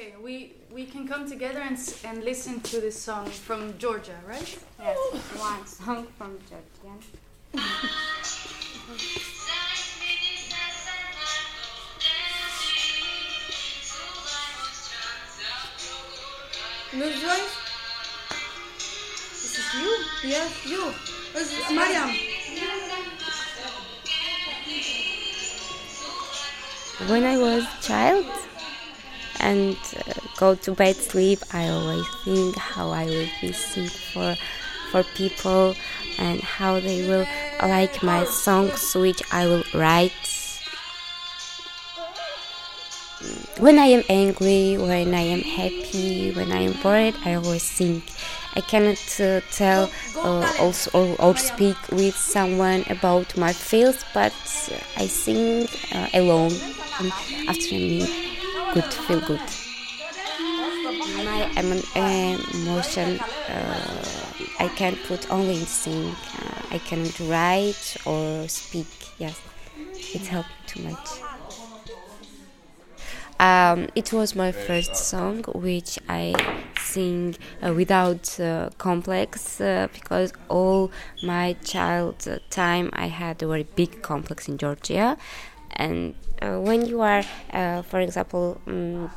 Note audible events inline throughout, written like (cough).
Okay, we we can come together and and listen to this song from Georgia, right? Yes, one song from Georgia. (laughs) No voice? This is you. Yes, you. It's Mariam. When I was child and uh, go to bed sleep, I always think how I will be sing for for people and how they will like my songs which I will write. When I am angry, when I am happy, when I am bored, I always sing. I cannot uh, tell uh, also or, or speak with someone about my feels, but I sing uh, alone after me good feel good. My emo- emotion uh, I can put only in sing. Uh, I cannot write or speak. Yes, it helped me too much. Um, it was my first song, which I sing uh, without uh, complex uh, because all my child uh, time I had a very big complex in Georgia, and uh, when you are, uh, for example, um,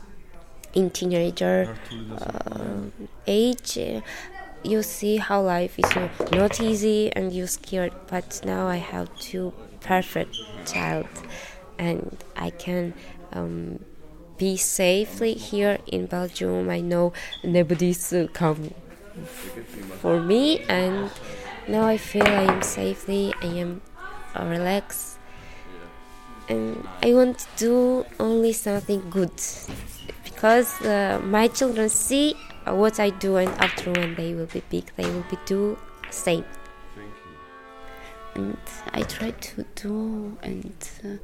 in teenager uh, age. Uh, you see how life is not easy and you're scared but now i have two perfect child and i can um, be safely here in Belgium. I know nobody's uh, come for me, and now I feel I am safely. I am relaxed, and I want to do only something good because uh, my children see what I do, and after when they will be big, they will be do same. And I try to do and uh,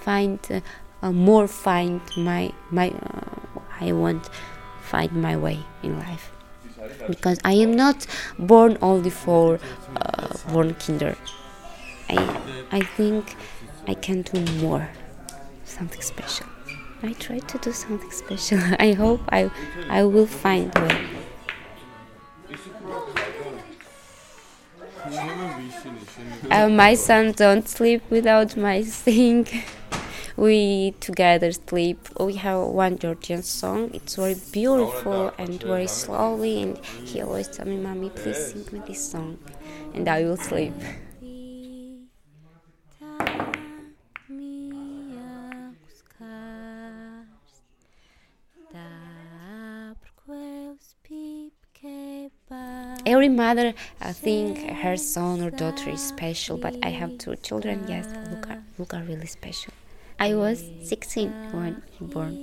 find uh, uh, more find my my uh, I want find my way in life because I am not born only for uh, born kinder. I I think I can do more, something special. I try to do something special. (laughs) I hope I I will find a way. Uh, my son don't sleep without my sing. (laughs) we together sleep. We have one Georgian song. It's very beautiful and very slowly. And he always tell me, "Mommy, please sing me this song," and I will sleep. Every mother, I think her son or daughter is special, but I have two children. Yes, look are really special. I was 16 when he born.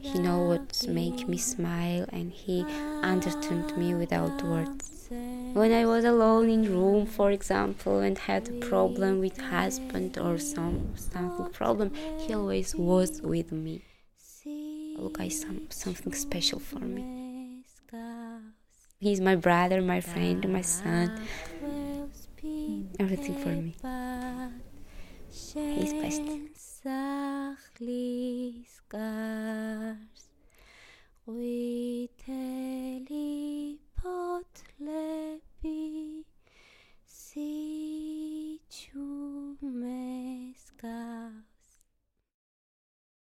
He know what make me smile and he understood me without words. When I was alone in room, for example, and had a problem with husband or some something problem, he always was with me. Look, I some something special for me. He's my brother, my friend, my son, everything for me. He's best.